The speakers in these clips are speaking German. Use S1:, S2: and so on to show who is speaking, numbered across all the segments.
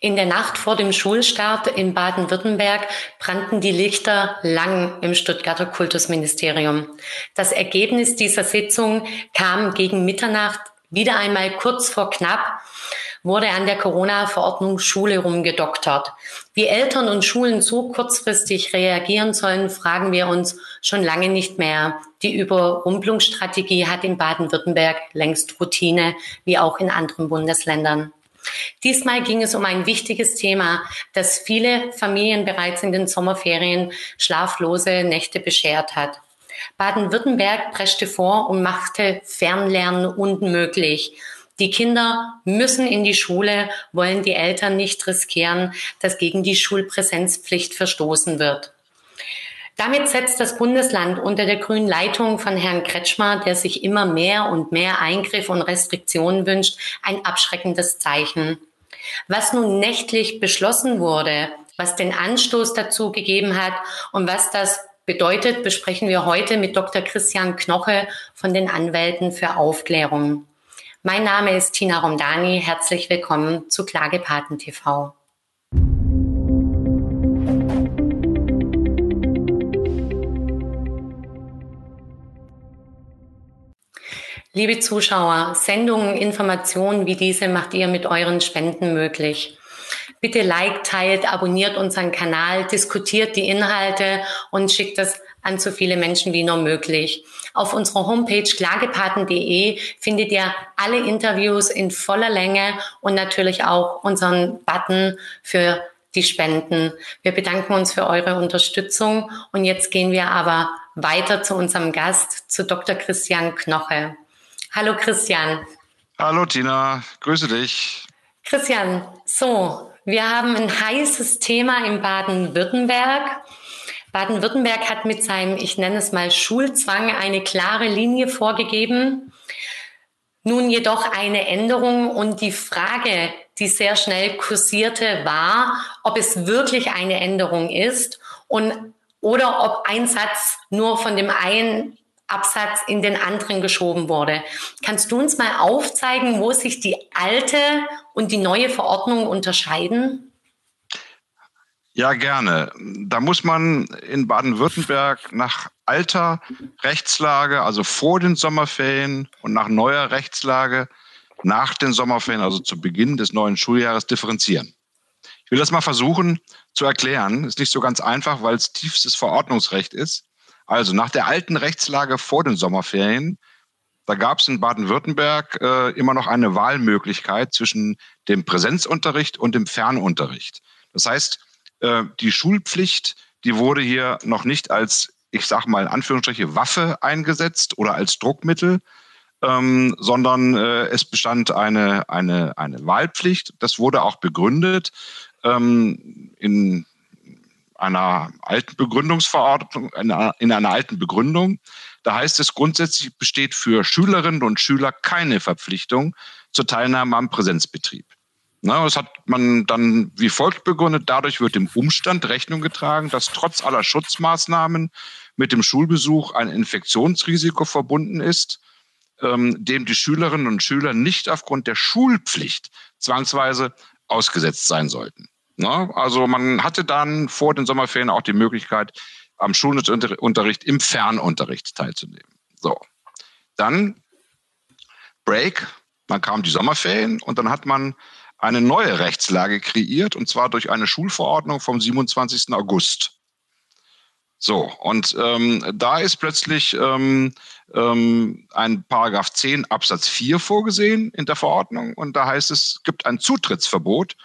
S1: In der Nacht vor dem Schulstart in Baden-Württemberg brannten die Lichter lang im Stuttgarter Kultusministerium. Das Ergebnis dieser Sitzung kam gegen Mitternacht wieder einmal kurz vor knapp wurde an der Corona-Verordnung Schule rumgedoktert. Wie Eltern und Schulen so kurzfristig reagieren sollen, fragen wir uns schon lange nicht mehr. Die Überrumpelungsstrategie hat in Baden-Württemberg längst Routine, wie auch in anderen Bundesländern. Diesmal ging es um ein wichtiges Thema, das viele Familien bereits in den Sommerferien schlaflose Nächte beschert hat. Baden-Württemberg preschte vor und machte Fernlernen unmöglich. Die Kinder müssen in die Schule, wollen die Eltern nicht riskieren, dass gegen die Schulpräsenzpflicht verstoßen wird. Damit setzt das Bundesland unter der grünen Leitung von Herrn Kretschmer, der sich immer mehr und mehr Eingriff und Restriktionen wünscht, ein abschreckendes Zeichen. Was nun nächtlich beschlossen wurde, was den Anstoß dazu gegeben hat und was das bedeutet, besprechen wir heute mit Dr. Christian Knoche von den Anwälten für Aufklärung. Mein Name ist Tina Romdani. Herzlich willkommen zu Klagepaten TV. Liebe Zuschauer, Sendungen, Informationen wie diese macht ihr mit euren Spenden möglich. Bitte liked, teilt, abonniert unseren Kanal, diskutiert die Inhalte und schickt es an so viele Menschen wie nur möglich. Auf unserer Homepage klagepaten.de findet ihr alle Interviews in voller Länge und natürlich auch unseren Button für die Spenden. Wir bedanken uns für eure Unterstützung und jetzt gehen wir aber weiter zu unserem Gast, zu Dr. Christian Knoche. Hallo Christian.
S2: Hallo Tina, grüße dich.
S1: Christian, so, wir haben ein heißes Thema in Baden-Württemberg. Baden-Württemberg hat mit seinem, ich nenne es mal Schulzwang, eine klare Linie vorgegeben. Nun jedoch eine Änderung und die Frage, die sehr schnell kursierte, war, ob es wirklich eine Änderung ist und oder ob ein Satz nur von dem einen Absatz in den anderen geschoben wurde. Kannst du uns mal aufzeigen, wo sich die alte und die neue Verordnung unterscheiden?
S2: Ja, gerne. Da muss man in Baden-Württemberg nach alter Rechtslage, also vor den Sommerferien und nach neuer Rechtslage nach den Sommerferien, also zu Beginn des neuen Schuljahres, differenzieren. Ich will das mal versuchen zu erklären. Ist nicht so ganz einfach, weil es tiefstes Verordnungsrecht ist. Also nach der alten Rechtslage vor den Sommerferien, da gab es in Baden-Württemberg äh, immer noch eine Wahlmöglichkeit zwischen dem Präsenzunterricht und dem Fernunterricht. Das heißt, äh, die Schulpflicht, die wurde hier noch nicht als, ich sage mal in Anführungsstriche, Waffe eingesetzt oder als Druckmittel, ähm, sondern äh, es bestand eine, eine, eine Wahlpflicht. Das wurde auch begründet ähm, in einer alten Begründungsverordnung, in einer alten Begründung. Da heißt es, grundsätzlich besteht für Schülerinnen und Schüler keine Verpflichtung zur Teilnahme am Präsenzbetrieb. Na, das hat man dann wie folgt begründet. Dadurch wird dem Umstand Rechnung getragen, dass trotz aller Schutzmaßnahmen mit dem Schulbesuch ein Infektionsrisiko verbunden ist, ähm, dem die Schülerinnen und Schüler nicht aufgrund der Schulpflicht zwangsweise ausgesetzt sein sollten. Ne? Also man hatte dann vor den Sommerferien auch die Möglichkeit, am Schulunterricht im Fernunterricht teilzunehmen. So, dann Break, dann kamen die Sommerferien und dann hat man eine neue Rechtslage kreiert und zwar durch eine Schulverordnung vom 27. August. So, und ähm, da ist plötzlich ähm, ähm, ein Paragraph 10 Absatz 4 vorgesehen in der Verordnung und da heißt es, es gibt ein Zutrittsverbot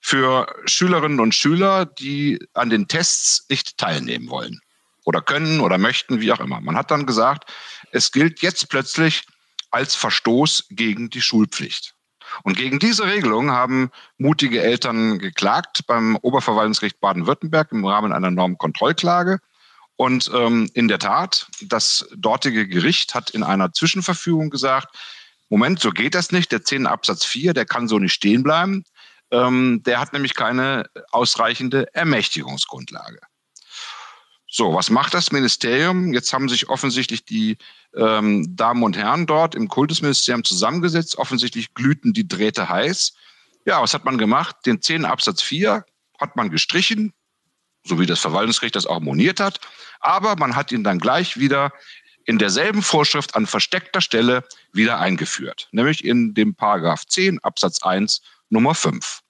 S2: für Schülerinnen und Schüler, die an den Tests nicht teilnehmen wollen oder können oder möchten, wie auch immer. Man hat dann gesagt, es gilt jetzt plötzlich als Verstoß gegen die Schulpflicht. Und gegen diese Regelung haben mutige Eltern geklagt beim Oberverwaltungsgericht Baden-Württemberg im Rahmen einer Normkontrollklage. Und ähm, in der Tat, das dortige Gericht hat in einer Zwischenverfügung gesagt, Moment, so geht das nicht. Der 10 Absatz 4, der kann so nicht stehen bleiben. Ähm, der hat nämlich keine ausreichende Ermächtigungsgrundlage. So, was macht das Ministerium? Jetzt haben sich offensichtlich die ähm, Damen und Herren dort im Kultusministerium zusammengesetzt. Offensichtlich glühten die Drähte heiß. Ja, was hat man gemacht? Den 10 Absatz 4 hat man gestrichen, so wie das Verwaltungsgericht das auch moniert hat. Aber man hat ihn dann gleich wieder in derselben Vorschrift an versteckter Stelle wieder eingeführt, nämlich in dem Paragraph 10 Absatz 1 Nummer 5.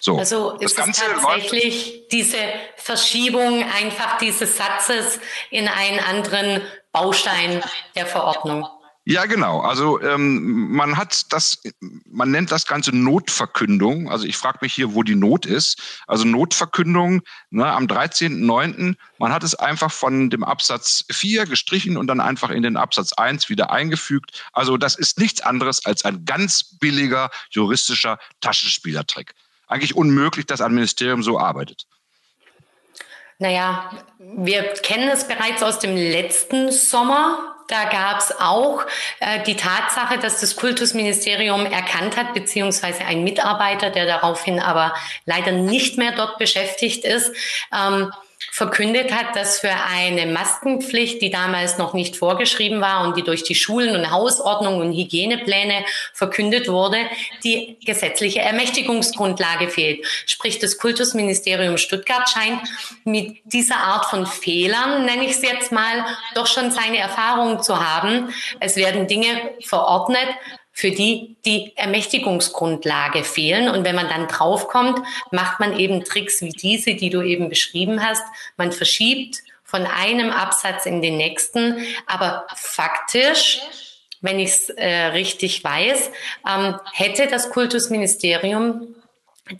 S1: So, also ist es tatsächlich diese Verschiebung einfach dieses Satzes in einen anderen Baustein der Verordnung.
S2: Ja, genau. Also ähm, man hat das, man nennt das Ganze Notverkündung. Also ich frage mich hier, wo die Not ist. Also Notverkündung ne, am 13.09. Man hat es einfach von dem Absatz 4 gestrichen und dann einfach in den Absatz 1 wieder eingefügt. Also das ist nichts anderes als ein ganz billiger juristischer Taschenspielertrick. Eigentlich unmöglich, dass ein Ministerium so arbeitet.
S1: Naja, wir kennen es bereits aus dem letzten Sommer. Da gab es auch äh, die Tatsache, dass das Kultusministerium erkannt hat, beziehungsweise ein Mitarbeiter, der daraufhin aber leider nicht mehr dort beschäftigt ist, ähm, verkündet hat, dass für eine Maskenpflicht, die damals noch nicht vorgeschrieben war und die durch die Schulen und Hausordnung und Hygienepläne verkündet wurde, die gesetzliche Ermächtigungsgrundlage fehlt. Sprich, das Kultusministerium Stuttgart scheint mit dieser Art von Fehlern, nenne ich es jetzt mal, doch schon seine Erfahrungen zu haben. Es werden Dinge verordnet, für die die Ermächtigungsgrundlage fehlen. Und wenn man dann draufkommt, macht man eben Tricks wie diese, die du eben beschrieben hast. Man verschiebt von einem Absatz in den nächsten, aber faktisch wenn ich es äh, richtig weiß, ähm, hätte das Kultusministerium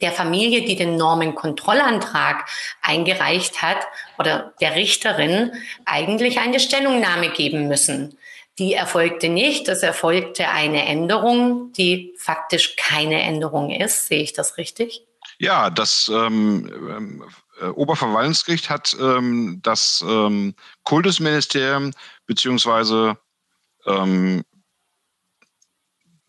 S1: der Familie, die den Normenkontrollantrag eingereicht hat, oder der Richterin eigentlich eine Stellungnahme geben müssen. Die erfolgte nicht. Es erfolgte eine Änderung, die faktisch keine Änderung ist. Sehe ich das richtig?
S2: Ja, das ähm, äh, Oberverwaltungsgericht hat ähm, das ähm, Kultusministerium beziehungsweise ähm,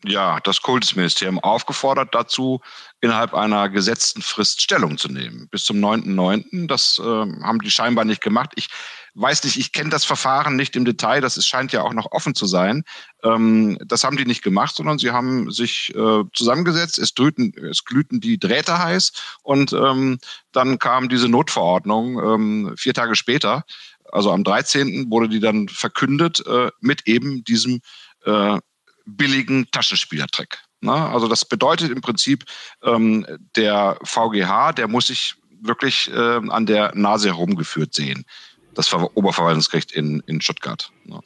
S2: ja, das Kultusministerium aufgefordert dazu, innerhalb einer gesetzten Frist Stellung zu nehmen. Bis zum 9.9. Das äh, haben die scheinbar nicht gemacht. Ich weiß nicht, ich kenne das Verfahren nicht im Detail, das ist, scheint ja auch noch offen zu sein. Ähm, das haben die nicht gemacht, sondern sie haben sich äh, zusammengesetzt, es, drüten, es glühten die Drähte heiß und ähm, dann kam diese Notverordnung ähm, vier Tage später, also am 13. wurde die dann verkündet äh, mit eben diesem äh, billigen Taschenspielertrick. Ne? Also das bedeutet im Prinzip, ähm, der VGH, der muss sich wirklich äh, an der Nase herumgeführt sehen das Oberverwaltungsgericht in, in Stuttgart. Ja.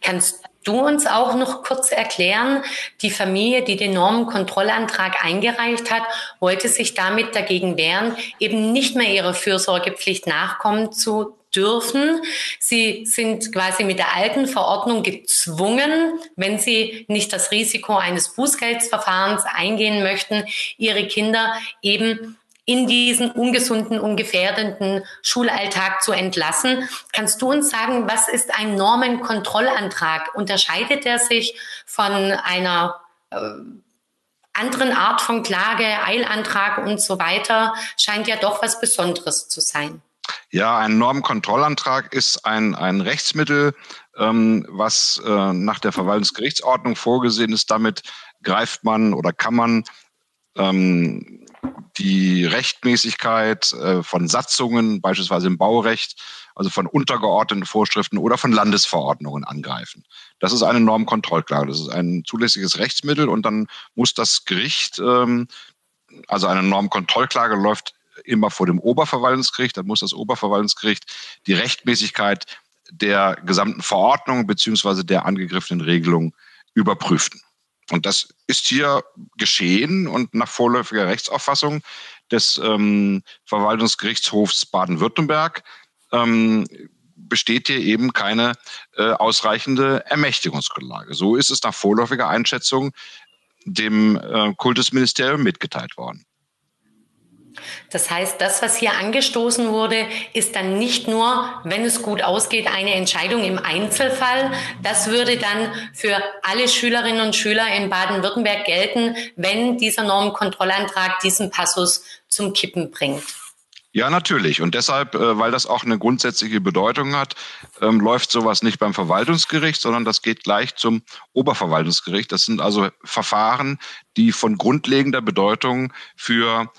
S1: Kannst du uns auch noch kurz erklären, die Familie, die den Normenkontrollantrag eingereicht hat, wollte sich damit dagegen wehren, eben nicht mehr ihrer Fürsorgepflicht nachkommen zu dürfen. Sie sind quasi mit der alten Verordnung gezwungen, wenn sie nicht das Risiko eines Bußgeldsverfahrens eingehen möchten, ihre Kinder eben in diesen ungesunden, ungefährdenden Schulalltag zu entlassen. Kannst du uns sagen, was ist ein Normenkontrollantrag? Unterscheidet er sich von einer äh, anderen Art von Klage, Eilantrag und so weiter? Scheint ja doch was Besonderes zu sein.
S2: Ja, ein Normenkontrollantrag ist ein, ein Rechtsmittel, ähm, was äh, nach der Verwaltungsgerichtsordnung vorgesehen ist. Damit greift man oder kann man ähm, die Rechtmäßigkeit äh, von Satzungen, beispielsweise im Baurecht, also von untergeordneten Vorschriften oder von Landesverordnungen angreifen. Das ist eine Normkontrollklage. Das ist ein zulässiges Rechtsmittel und dann muss das Gericht, ähm, also eine Normkontrollklage läuft immer vor dem Oberverwaltungsgericht, dann muss das Oberverwaltungsgericht die Rechtmäßigkeit der gesamten Verordnung beziehungsweise der angegriffenen Regelung überprüfen. Und das ist hier geschehen und nach vorläufiger Rechtsauffassung des ähm, Verwaltungsgerichtshofs Baden-Württemberg ähm, besteht hier eben keine äh, ausreichende Ermächtigungsgrundlage. So ist es nach vorläufiger Einschätzung dem äh, Kultusministerium mitgeteilt worden.
S1: Das heißt, das, was hier angestoßen wurde, ist dann nicht nur, wenn es gut ausgeht, eine Entscheidung im Einzelfall. Das würde dann für alle Schülerinnen und Schüler in Baden-Württemberg gelten, wenn dieser Normenkontrollantrag diesen Passus zum Kippen bringt.
S2: Ja, natürlich. Und deshalb, äh, weil das auch eine grundsätzliche Bedeutung hat, ähm, läuft sowas nicht beim Verwaltungsgericht, sondern das geht gleich zum Oberverwaltungsgericht. Das sind also Verfahren, die von grundlegender Bedeutung für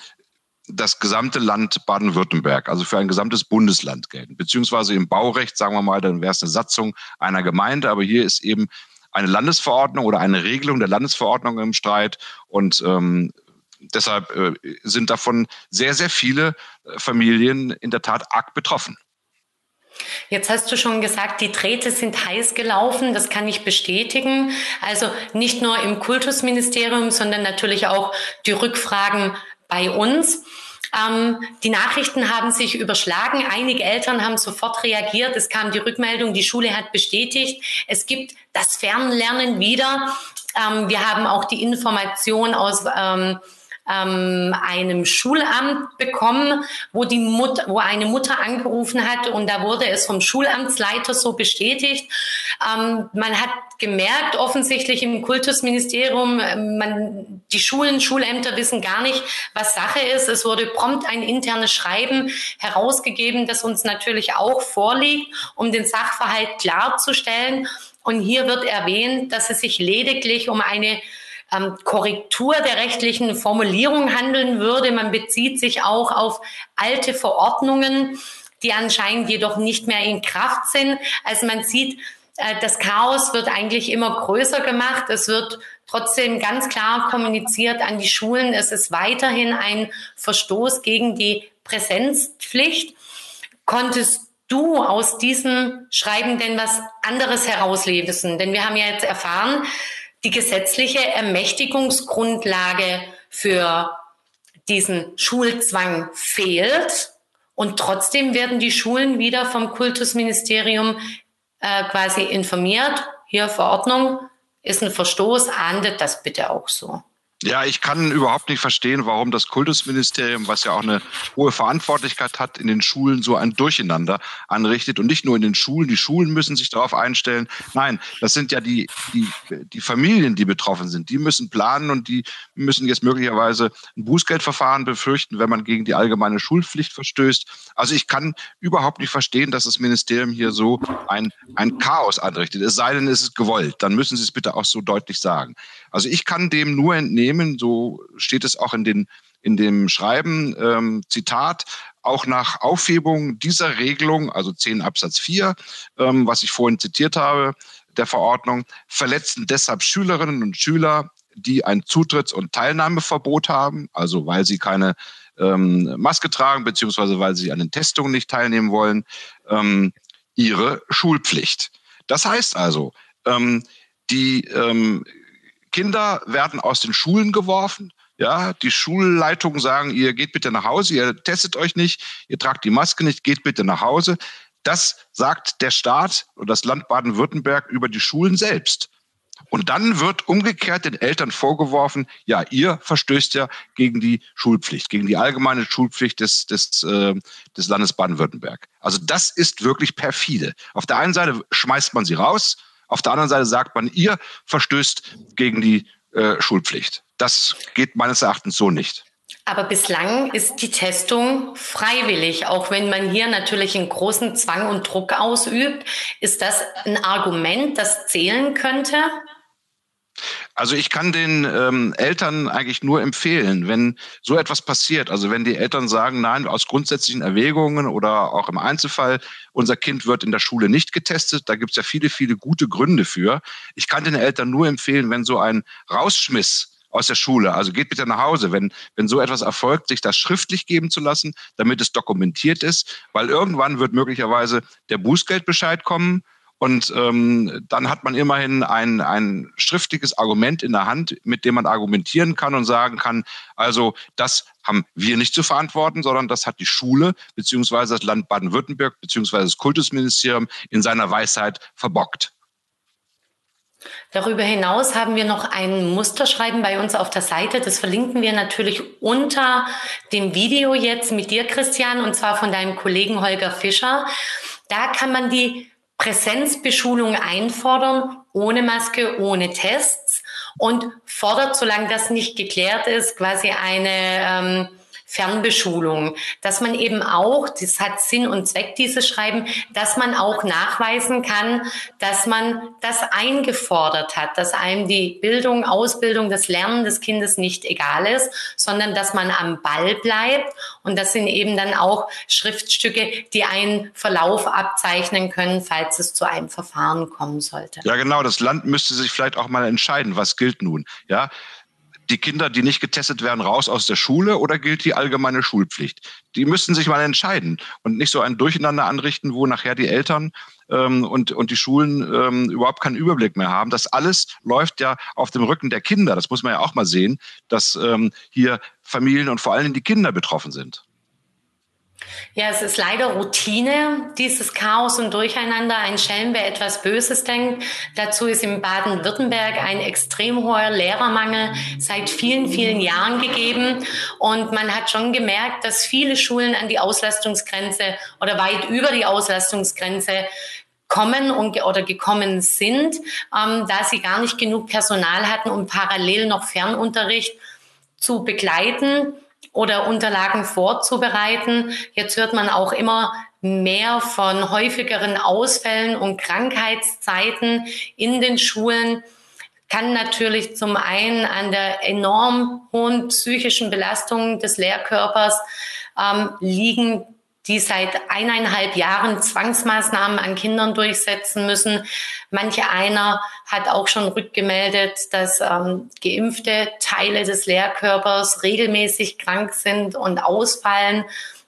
S2: das gesamte Land Baden-Württemberg, also für ein gesamtes Bundesland gelten. Beziehungsweise im Baurecht, sagen wir mal, dann wäre es eine Satzung einer Gemeinde, aber hier ist eben eine Landesverordnung oder eine Regelung der Landesverordnung im Streit. Und ähm, deshalb äh, sind davon sehr, sehr viele äh, Familien in der Tat arg betroffen.
S1: Jetzt hast du schon gesagt, die Drähte sind heiß gelaufen. Das kann ich bestätigen. Also nicht nur im Kultusministerium, sondern natürlich auch die Rückfragen bei uns. Ähm, die Nachrichten haben sich überschlagen. Einige Eltern haben sofort reagiert. Es kam die Rückmeldung, die Schule hat bestätigt, es gibt das Fernlernen wieder. Ähm, wir haben auch die Information aus ähm, ähm, einem Schulamt bekommen, wo die Mutter, wo eine Mutter angerufen hat und da wurde es vom Schulamtsleiter so bestätigt. Ähm, man hat gemerkt, offensichtlich im Kultusministerium, ähm, man, die Schulen, Schulämter wissen gar nicht, was Sache ist. Es wurde prompt ein internes Schreiben herausgegeben, das uns natürlich auch vorliegt, um den Sachverhalt klarzustellen. Und hier wird erwähnt, dass es sich lediglich um eine ähm, Korrektur der rechtlichen Formulierung handeln würde. Man bezieht sich auch auf alte Verordnungen, die anscheinend jedoch nicht mehr in Kraft sind. Also man sieht, äh, das Chaos wird eigentlich immer größer gemacht. Es wird trotzdem ganz klar kommuniziert an die Schulen. Es ist weiterhin ein Verstoß gegen die Präsenzpflicht. Konntest du aus diesem Schreiben denn was anderes herauslesen? Denn wir haben ja jetzt erfahren, die gesetzliche Ermächtigungsgrundlage für diesen Schulzwang fehlt. Und trotzdem werden die Schulen wieder vom Kultusministerium äh, quasi informiert. Hier Verordnung ist ein Verstoß, ahndet das bitte auch so.
S2: Ja, ich kann überhaupt nicht verstehen, warum das Kultusministerium, was ja auch eine hohe Verantwortlichkeit hat, in den Schulen so ein Durcheinander anrichtet und nicht nur in den Schulen. Die Schulen müssen sich darauf einstellen. Nein, das sind ja die, die, die Familien, die betroffen sind. Die müssen planen und die müssen jetzt möglicherweise ein Bußgeldverfahren befürchten, wenn man gegen die allgemeine Schulpflicht verstößt. Also ich kann überhaupt nicht verstehen, dass das Ministerium hier so ein, ein Chaos anrichtet. Es sei denn, es ist gewollt. Dann müssen Sie es bitte auch so deutlich sagen. Also ich kann dem nur entnehmen, so steht es auch in, den, in dem Schreiben, ähm, Zitat, auch nach Aufhebung dieser Regelung, also 10 Absatz 4, ähm, was ich vorhin zitiert habe, der Verordnung, verletzen deshalb Schülerinnen und Schüler, die ein Zutritts- und Teilnahmeverbot haben, also weil sie keine ähm, Maske tragen, beziehungsweise weil sie an den Testungen nicht teilnehmen wollen, ähm, ihre Schulpflicht. Das heißt also, ähm, die ähm, Kinder werden aus den Schulen geworfen. Ja, die Schulleitungen sagen, ihr geht bitte nach Hause, ihr testet euch nicht, ihr tragt die Maske nicht, geht bitte nach Hause. Das sagt der Staat und das Land Baden-Württemberg über die Schulen selbst. Und dann wird umgekehrt den Eltern vorgeworfen, ja, ihr verstößt ja gegen die Schulpflicht, gegen die allgemeine Schulpflicht des, des, äh, des Landes Baden-Württemberg. Also das ist wirklich perfide. Auf der einen Seite schmeißt man sie raus, auf der anderen Seite sagt man, ihr verstößt gegen die äh, Schulpflicht. Das geht meines Erachtens so nicht.
S1: Aber bislang ist die Testung freiwillig, auch wenn man hier natürlich einen großen Zwang und Druck ausübt. Ist das ein Argument, das zählen könnte?
S2: Also ich kann den ähm, Eltern eigentlich nur empfehlen, wenn so etwas passiert, also wenn die Eltern sagen, nein, aus grundsätzlichen Erwägungen oder auch im Einzelfall, unser Kind wird in der Schule nicht getestet, da gibt es ja viele, viele gute Gründe für. Ich kann den Eltern nur empfehlen, wenn so ein Rausschmiss aus der Schule. Also geht bitte nach Hause, wenn, wenn so etwas erfolgt, sich das schriftlich geben zu lassen, damit es dokumentiert ist, weil irgendwann wird möglicherweise der Bußgeldbescheid kommen und ähm, dann hat man immerhin ein, ein schriftliches Argument in der Hand, mit dem man argumentieren kann und sagen kann, also das haben wir nicht zu verantworten, sondern das hat die Schule beziehungsweise das Land Baden-Württemberg beziehungsweise das Kultusministerium in seiner Weisheit verbockt.
S1: Darüber hinaus haben wir noch ein Musterschreiben bei uns auf der Seite. Das verlinken wir natürlich unter dem Video jetzt mit dir, Christian, und zwar von deinem Kollegen Holger Fischer. Da kann man die Präsenzbeschulung einfordern, ohne Maske, ohne Tests und fordert, solange das nicht geklärt ist, quasi eine ähm, Fernbeschulung, dass man eben auch, das hat Sinn und Zweck dieses Schreiben, dass man auch nachweisen kann, dass man das eingefordert hat, dass einem die Bildung, Ausbildung, das Lernen des Kindes nicht egal ist, sondern dass man am Ball bleibt. Und das sind eben dann auch Schriftstücke, die einen Verlauf abzeichnen können, falls es zu einem Verfahren kommen sollte.
S2: Ja, genau. Das Land müsste sich vielleicht auch mal entscheiden, was gilt nun. Ja, die Kinder, die nicht getestet werden, raus aus der Schule oder gilt die allgemeine Schulpflicht? Die müssten sich mal entscheiden und nicht so ein Durcheinander anrichten, wo nachher die Eltern ähm, und, und die Schulen ähm, überhaupt keinen Überblick mehr haben. Das alles läuft ja auf dem Rücken der Kinder. Das muss man ja auch mal sehen, dass ähm, hier Familien und vor allen Dingen die Kinder betroffen sind.
S1: Ja, es ist leider Routine, dieses Chaos und Durcheinander. Ein Schelm, wer etwas Böses denkt. Dazu ist in Baden-Württemberg ein extrem hoher Lehrermangel seit vielen, vielen Jahren gegeben. Und man hat schon gemerkt, dass viele Schulen an die Auslastungsgrenze oder weit über die Auslastungsgrenze kommen und, oder gekommen sind, ähm, da sie gar nicht genug Personal hatten, um parallel noch Fernunterricht zu begleiten oder Unterlagen vorzubereiten. Jetzt hört man auch immer mehr von häufigeren Ausfällen und Krankheitszeiten in den Schulen kann natürlich zum einen an der enorm hohen psychischen Belastung des Lehrkörpers ähm, liegen, die seit eineinhalb Jahren Zwangsmaßnahmen an Kindern durchsetzen müssen. Manche einer hat auch schon rückgemeldet, dass ähm, geimpfte Teile des Lehrkörpers regelmäßig krank sind und ausfallen.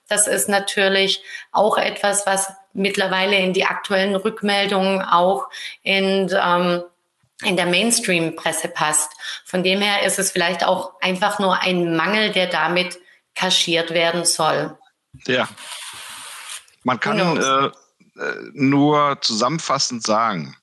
S1: Das ist natürlich auch etwas, was mittlerweile in die aktuellen Rückmeldungen auch in ähm, in der Mainstream-Presse passt. Von dem her ist es vielleicht auch einfach nur ein Mangel, der damit kaschiert werden soll.
S2: Ja, man kann äh, äh, nur zusammenfassend sagen,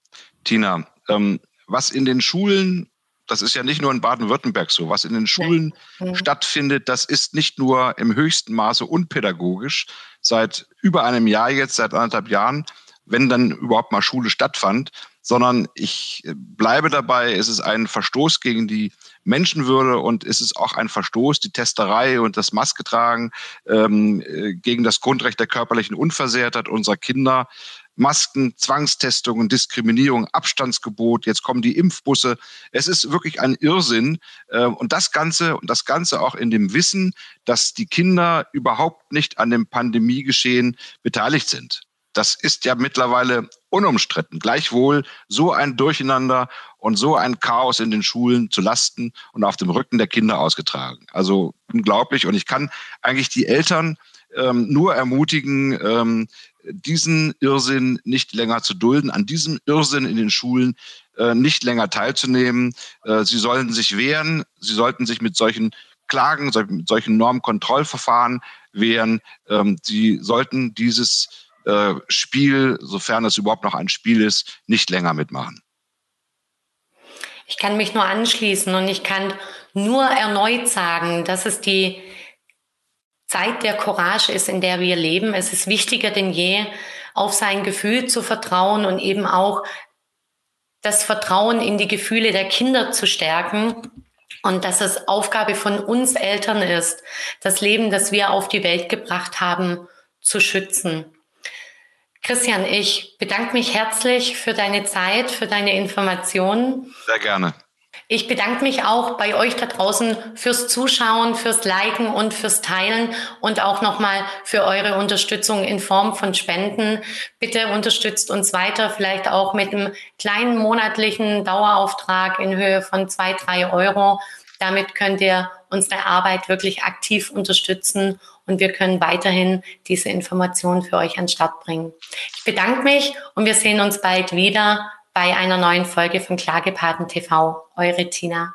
S2: Tina, ähm, was in den Schulen, das ist ja nicht nur in Baden-Württemberg so, was in den Schulen ja. stattfindet, das ist nicht nur im höchsten Maße unpädagogisch. Seit über einem Jahr jetzt, seit anderthalb Jahren, wenn dann überhaupt mal Schule stattfand, sondern ich bleibe dabei, es ist ein Verstoß gegen die Menschenwürde und es ist auch ein Verstoß, die Testerei und das Maske tragen ähm, äh, gegen das Grundrecht der körperlichen Unversehrtheit unserer Kinder. Masken, Zwangstestungen, Diskriminierung, Abstandsgebot, jetzt kommen die Impfbusse. Es ist wirklich ein Irrsinn. Äh, und das Ganze, und das Ganze auch in dem Wissen, dass die Kinder überhaupt nicht an dem Pandemiegeschehen beteiligt sind. Das ist ja mittlerweile unumstritten. Gleichwohl so ein Durcheinander und so ein Chaos in den Schulen zu Lasten und auf dem Rücken der Kinder ausgetragen. Also unglaublich. Und ich kann eigentlich die Eltern ähm, nur ermutigen, ähm, diesen Irrsinn nicht länger zu dulden, an diesem Irrsinn in den Schulen äh, nicht länger teilzunehmen. Äh, sie sollen sich wehren, sie sollten sich mit solchen Klagen, mit solchen Normkontrollverfahren wehren. Ähm, sie sollten dieses äh, Spiel, sofern es überhaupt noch ein Spiel ist, nicht länger mitmachen.
S1: Ich kann mich nur anschließen und ich kann nur erneut sagen, dass es die Zeit der Courage ist, in der wir leben. Es ist wichtiger denn je, auf sein Gefühl zu vertrauen und eben auch das Vertrauen in die Gefühle der Kinder zu stärken und dass es Aufgabe von uns Eltern ist, das Leben, das wir auf die Welt gebracht haben, zu schützen. Christian, ich bedanke mich herzlich für deine Zeit, für deine Informationen.
S2: Sehr gerne.
S1: Ich bedanke mich auch bei euch da draußen fürs Zuschauen, fürs Liken und fürs Teilen und auch nochmal für eure Unterstützung in Form von Spenden. Bitte unterstützt uns weiter, vielleicht auch mit einem kleinen monatlichen Dauerauftrag in Höhe von zwei, drei Euro. Damit könnt ihr unsere Arbeit wirklich aktiv unterstützen und wir können weiterhin diese Informationen für euch an Start bringen. Ich bedanke mich und wir sehen uns bald wieder bei einer neuen Folge von Klagepaten TV. Eure Tina.